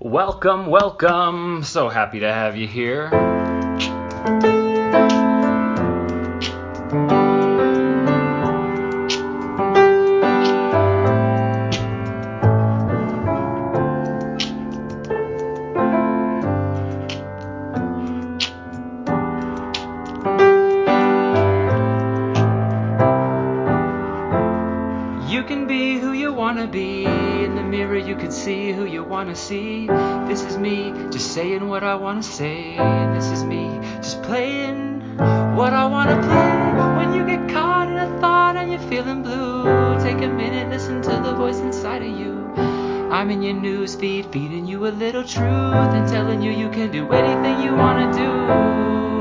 Welcome, welcome. So happy to have you here. Saying what I wanna say. This is me, just playing what I wanna play. When you get caught in a thought and you're feeling blue, take a minute, listen to the voice inside of you. I'm in your news feed, feeding you a little truth and telling you you can do anything you wanna do.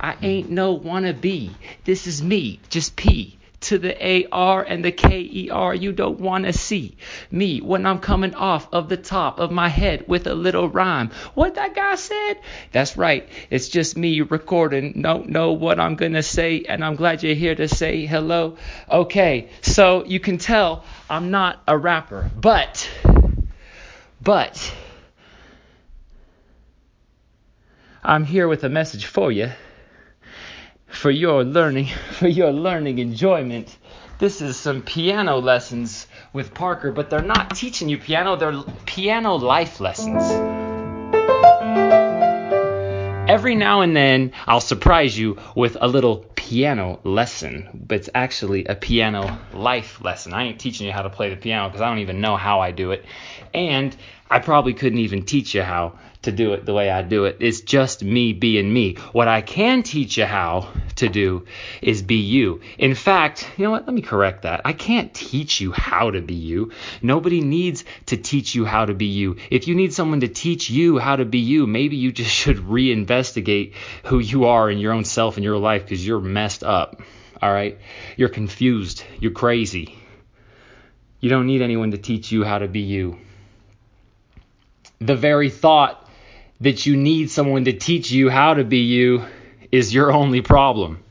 I ain't no wanna be. This is me, just P to the A R and the K E R you don't want to see. Me when I'm coming off of the top of my head with a little rhyme. What that guy said? That's right. It's just me recording. Don't know what I'm going to say and I'm glad you're here to say hello. Okay. So you can tell I'm not a rapper, but but I'm here with a message for you for your learning, for your learning enjoyment. This is some piano lessons with Parker, but they're not teaching you piano, they're piano life lessons. Every now and then, I'll surprise you with a little piano lesson, but it's actually a piano life lesson. I ain't teaching you how to play the piano because I don't even know how I do it. And I probably couldn't even teach you how to do it the way I do it. It's just me being me. What I can teach you how to do is be you. In fact, you know what? Let me correct that. I can't teach you how to be you. Nobody needs to teach you how to be you. If you need someone to teach you how to be you, maybe you just should reinvestigate who you are in your own self and your life because you're messed up. All right? You're confused. You're crazy. You don't need anyone to teach you how to be you. The very thought that you need someone to teach you how to be you is your only problem.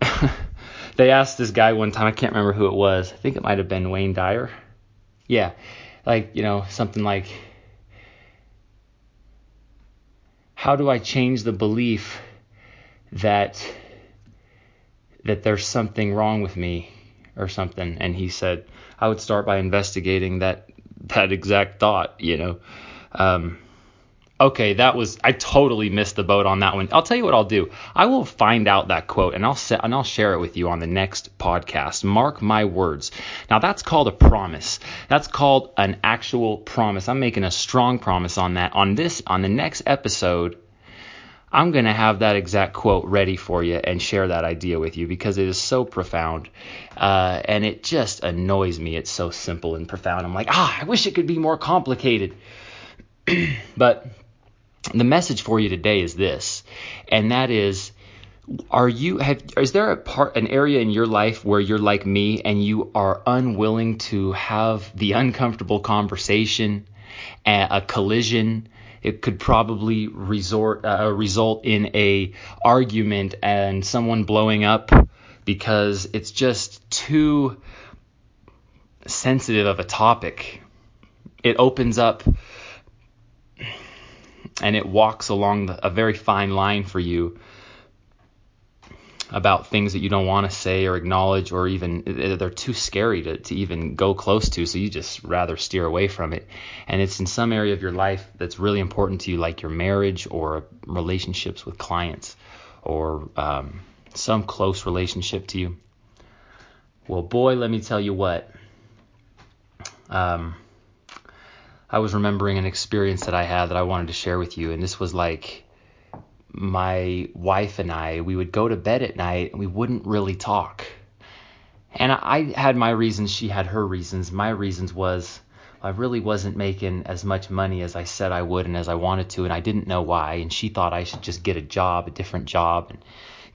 they asked this guy one time, I can't remember who it was. I think it might have been Wayne Dyer. Yeah, like, you know, something like, how do I change the belief that that there's something wrong with me or something? And he said, I would start by investigating that that exact thought, you know. Um, okay, that was I totally missed the boat on that one. I'll tell you what I'll do. I will find out that quote and I'll set and I'll share it with you on the next podcast. Mark my words. Now that's called a promise. That's called an actual promise. I'm making a strong promise on that. On this on the next episode, I'm going to have that exact quote ready for you and share that idea with you because it is so profound. Uh, and it just annoys me. It's so simple and profound. I'm like, ah, I wish it could be more complicated. but the message for you today is this, and that is are you have is there a part an area in your life where you're like me and you are unwilling to have the uncomfortable conversation a, a collision it could probably resort uh, result in a argument and someone blowing up because it's just too sensitive of a topic. It opens up and it walks along the, a very fine line for you about things that you don't want to say or acknowledge or even they're too scary to, to even go close to so you just rather steer away from it. And it's in some area of your life that's really important to you like your marriage or relationships with clients or um, some close relationship to you. Well boy let me tell you what um, I was remembering an experience that I had that I wanted to share with you, and this was like my wife and I, we would go to bed at night and we wouldn't really talk. And I had my reasons, she had her reasons. My reasons was I really wasn't making as much money as I said I would and as I wanted to, and I didn't know why. And she thought I should just get a job, a different job, and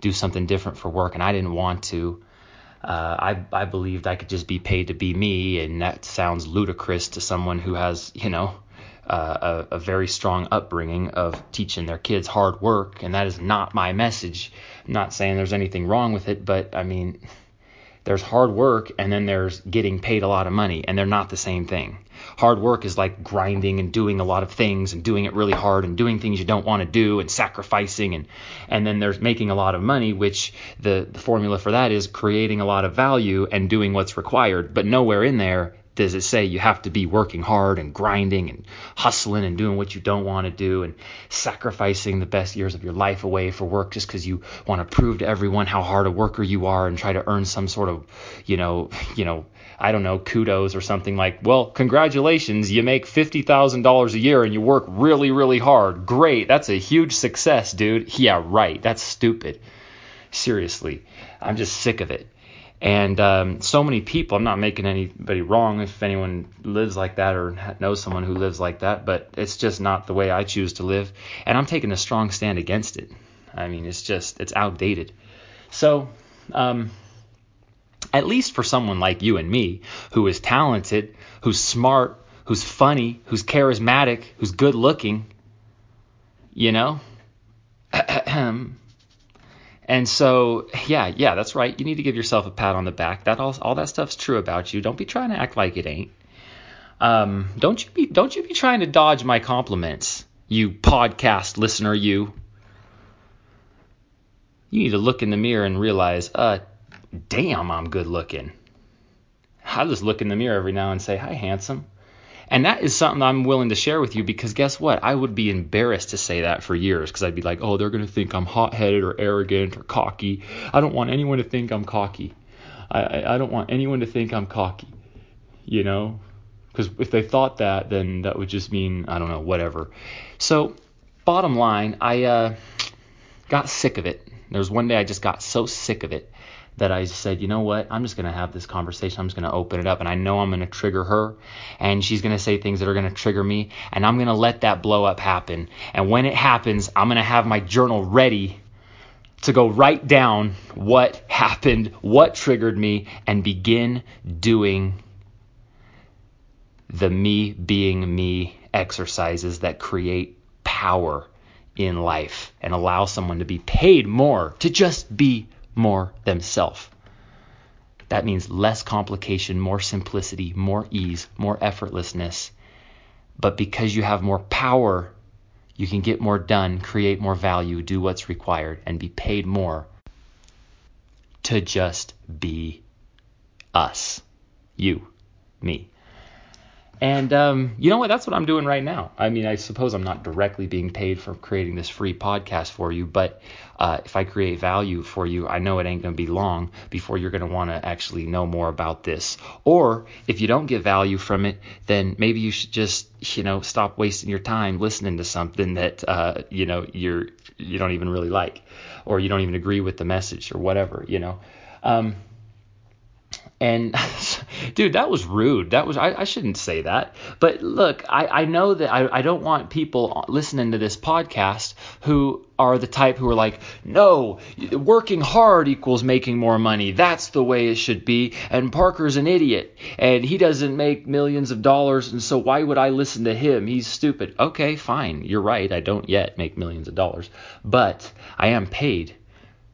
do something different for work, and I didn't want to. Uh, I I believed I could just be paid to be me, and that sounds ludicrous to someone who has you know uh, a, a very strong upbringing of teaching their kids hard work, and that is not my message. I'm not saying there's anything wrong with it, but I mean there's hard work and then there's getting paid a lot of money and they're not the same thing. Hard work is like grinding and doing a lot of things and doing it really hard and doing things you don't want to do and sacrificing and and then there's making a lot of money which the, the formula for that is creating a lot of value and doing what's required but nowhere in there does it say you have to be working hard and grinding and hustling and doing what you don't want to do and sacrificing the best years of your life away for work just because you want to prove to everyone how hard a worker you are and try to earn some sort of you know you know I don't know kudos or something like well congratulations you make fifty thousand dollars a year and you work really really hard. Great that's a huge success dude. Yeah right that's stupid. Seriously I'm just sick of it and um, so many people, I'm not making anybody wrong if anyone lives like that or knows someone who lives like that, but it's just not the way I choose to live. And I'm taking a strong stand against it. I mean, it's just, it's outdated. So, um, at least for someone like you and me, who is talented, who's smart, who's funny, who's charismatic, who's good looking, you know, And so, yeah, yeah, that's right. You need to give yourself a pat on the back. That all, all that stuff's true about you. Don't be trying to act like it ain't. Um, don't you be don't you be trying to dodge my compliments, you podcast listener, you. You need to look in the mirror and realize, uh, damn, I'm good looking. I just look in the mirror every now and say, hi, handsome. And that is something I'm willing to share with you because guess what? I would be embarrassed to say that for years because I'd be like, oh, they're going to think I'm hot headed or arrogant or cocky. I don't want anyone to think I'm cocky. I, I don't want anyone to think I'm cocky, you know? Because if they thought that, then that would just mean, I don't know, whatever. So, bottom line, I uh, got sick of it. There was one day I just got so sick of it that I said, you know what, I'm just going to have this conversation. I'm just going to open it up. And I know I'm going to trigger her. And she's going to say things that are going to trigger me. And I'm going to let that blow up happen. And when it happens, I'm going to have my journal ready to go write down what happened, what triggered me, and begin doing the me being me exercises that create power in life and allow someone to be paid more to just be more themselves. That means less complication, more simplicity, more ease, more effortlessness. But because you have more power, you can get more done, create more value, do what's required, and be paid more to just be us. You, me. And um, you know what? That's what I'm doing right now. I mean, I suppose I'm not directly being paid for creating this free podcast for you, but uh, if I create value for you, I know it ain't going to be long before you're going to want to actually know more about this. Or if you don't get value from it, then maybe you should just, you know, stop wasting your time listening to something that, uh, you know, you're you don't even really like, or you don't even agree with the message or whatever, you know. Um, and dude, that was rude. That was I, I shouldn't say that. But look, I, I know that I, I don't want people listening to this podcast who are the type who are like, no, working hard equals making more money. That's the way it should be. And Parker's an idiot and he doesn't make millions of dollars. And so why would I listen to him? He's stupid. Okay, fine. You're right. I don't yet make millions of dollars, but I am paid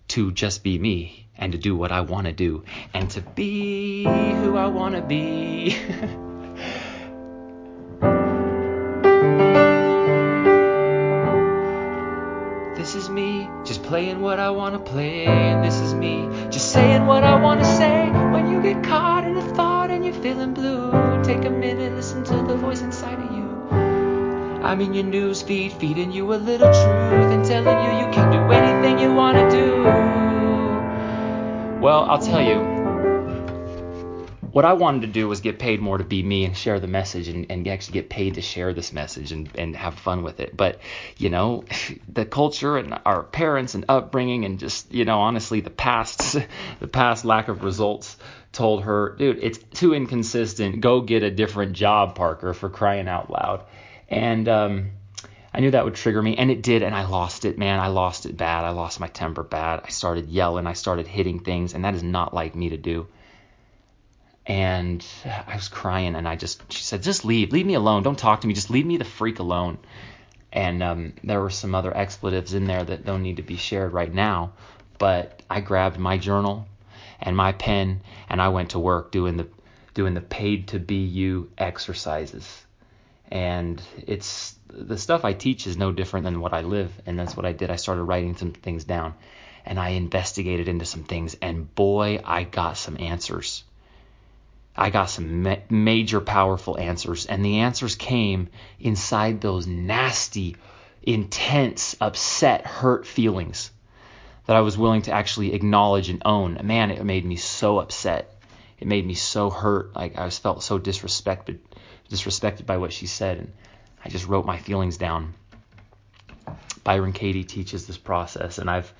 to just be me and to do what I want to do and to be who I want to be. this is me just playing what I want to play, and this is me just saying what I want to say. When you get caught in a thought and you're feeling blue, take a minute, listen to the voice inside of you. I'm in your newsfeed, feeding you a little truth and telling you you can do anything you want to do. Well, I'll tell you, what I wanted to do was get paid more to be me and share the message and, and actually get paid to share this message and, and have fun with it. But, you know, the culture and our parents and upbringing and just, you know, honestly, the past, the past lack of results told her, dude, it's too inconsistent. Go get a different job, Parker, for crying out loud. And, um, I knew that would trigger me, and it did, and I lost it, man. I lost it bad. I lost my temper bad. I started yelling. I started hitting things, and that is not like me to do. And I was crying, and I just, she said, just leave. Leave me alone. Don't talk to me. Just leave me the freak alone. And um, there were some other expletives in there that don't need to be shared right now. But I grabbed my journal and my pen, and I went to work doing the doing the paid to be you exercises and it's the stuff I teach is no different than what I live, and that's what I did. I started writing some things down, and I investigated into some things, and boy, I got some answers. I got some ma- major powerful answers, and the answers came inside those nasty, intense, upset, hurt feelings that I was willing to actually acknowledge and own. Man, it made me so upset. It made me so hurt. Like I felt so disrespected disrespected by what she said, and I just wrote my feelings down. Byron Katie teaches this process, and I've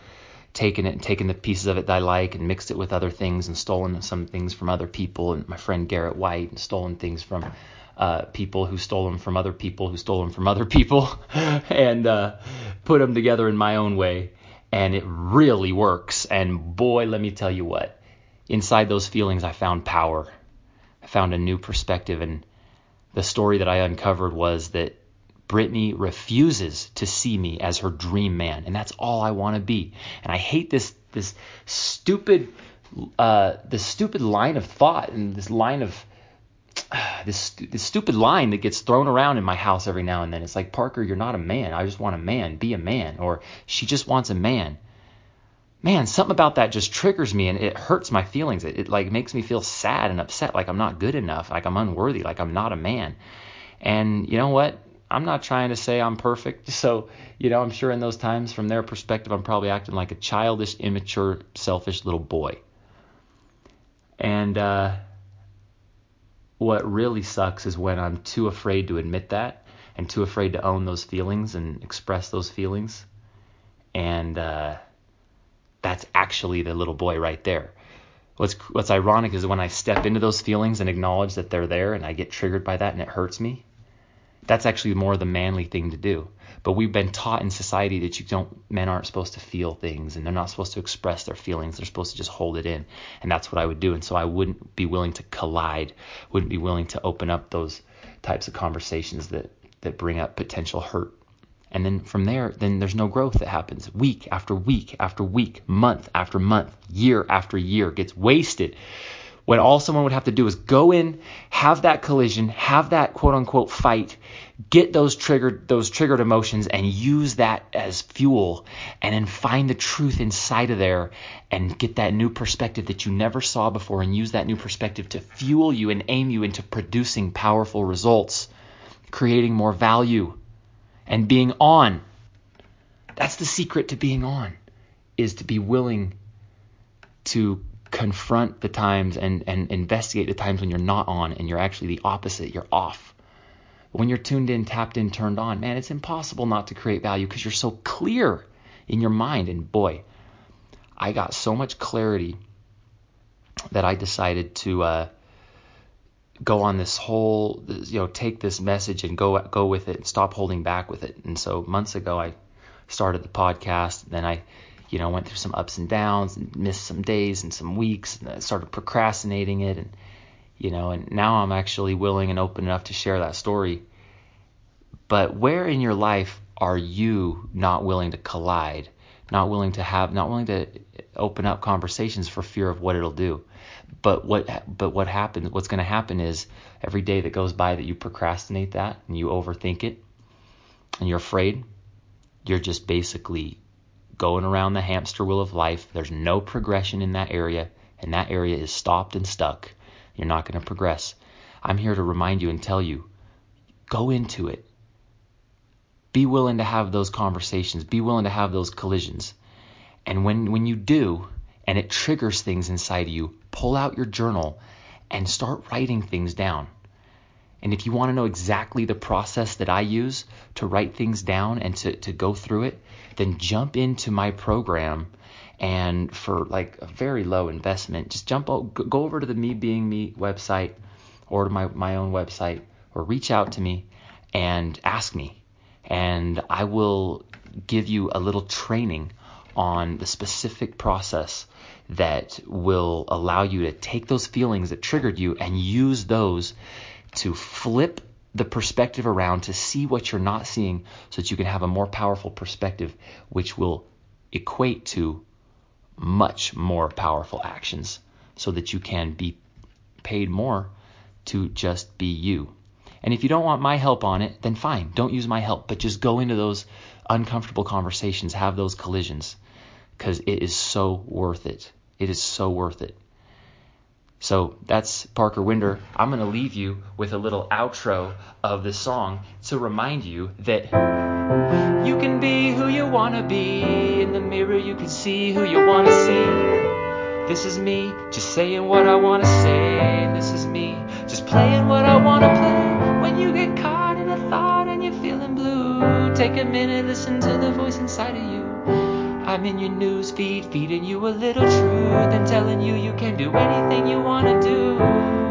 taken it and taken the pieces of it that I like and mixed it with other things and stolen some things from other people and my friend Garrett White and stolen things from uh, people who stole them from other people who stole them from other people and uh, put them together in my own way. And it really works. And boy, let me tell you what, inside those feelings, I found power. I found a new perspective and the story that I uncovered was that Brittany refuses to see me as her dream man, and that's all I want to be. And I hate this this stupid uh, this stupid line of thought and this line of this this stupid line that gets thrown around in my house every now and then. It's like Parker, you're not a man. I just want a man. Be a man. Or she just wants a man man, something about that just triggers me and it hurts my feelings. It, it, like makes me feel sad and upset, like I'm not good enough, like I'm unworthy, like I'm not a man. And you know what? I'm not trying to say I'm perfect. So, you know, I'm sure in those times, from their perspective, I'm probably acting like a childish, immature, selfish little boy. And uh, what really sucks is when I'm too afraid to admit that and too afraid to own those feelings and express those feelings. And, uh, that's actually the little boy right there. What's what's ironic is when I step into those feelings and acknowledge that they're there and I get triggered by that and it hurts me. That's actually more of the manly thing to do. But we've been taught in society that you don't men aren't supposed to feel things and they're not supposed to express their feelings. They're supposed to just hold it in. And that's what I would do. And so I wouldn't be willing to collide, wouldn't be willing to open up those types of conversations that that bring up potential hurt and then from there, then there's no growth that happens. Week after week after week, month after month, year after year gets wasted. When all someone would have to do is go in, have that collision, have that quote unquote fight, get those triggered those triggered emotions and use that as fuel and then find the truth inside of there and get that new perspective that you never saw before and use that new perspective to fuel you and aim you into producing powerful results, creating more value and being on. That's the secret to being on, is to be willing to confront the times and, and investigate the times when you're not on and you're actually the opposite, you're off. when you're tuned in, tapped in, turned on, man, it's impossible not to create value because you're so clear in your mind. And boy, I got so much clarity that I decided to uh, go on this whole you know take this message and go go with it and stop holding back with it. And so months ago i started the podcast. Then i you know went through some ups and downs and missed some days and some weeks and I started procrastinating it. And you know and now i'm actually willing and open enough to share that story. But where in your life are you not willing to collide? Not willing to have not willing to open up conversations for fear of what it'll do but what but what happens what's going to happen is every day that goes by that you procrastinate that and you overthink it and you're afraid, you're just basically going around the hamster wheel of life. There's no progression in that area and that area is stopped and stuck. You're not going to progress. I'm here to remind you and tell you go into it. Be willing to have those conversations. Be willing to have those collisions. And when when you do, and it triggers things inside you, pull out your journal and start writing things down. And if you want to know exactly the process that I use to write things down and to, to go through it, then jump into my program and for like a very low investment, just jump go over to the Me Being Me website or to my, my own website or reach out to me and ask me. And I will give you a little training on the specific process that will allow you to take those feelings that triggered you and use those to flip the perspective around to see what you're not seeing so that you can have a more powerful perspective, which will equate to much more powerful actions so that you can be paid more to just be you. And if you don't want my help on it, then fine, don't use my help, but just go into those uncomfortable conversations, have those collisions, because it is so worth it. It is so worth it. So that's Parker Winder. I'm going to leave you with a little outro of this song to remind you that you can be who you want to be. In the mirror, you can see who you want to see. This is me, just saying what I want to say. This is me, just playing what I want to take a minute, listen to the voice inside of you. I'm in your news feed, feeding you a little truth and telling you you can do anything you want to do.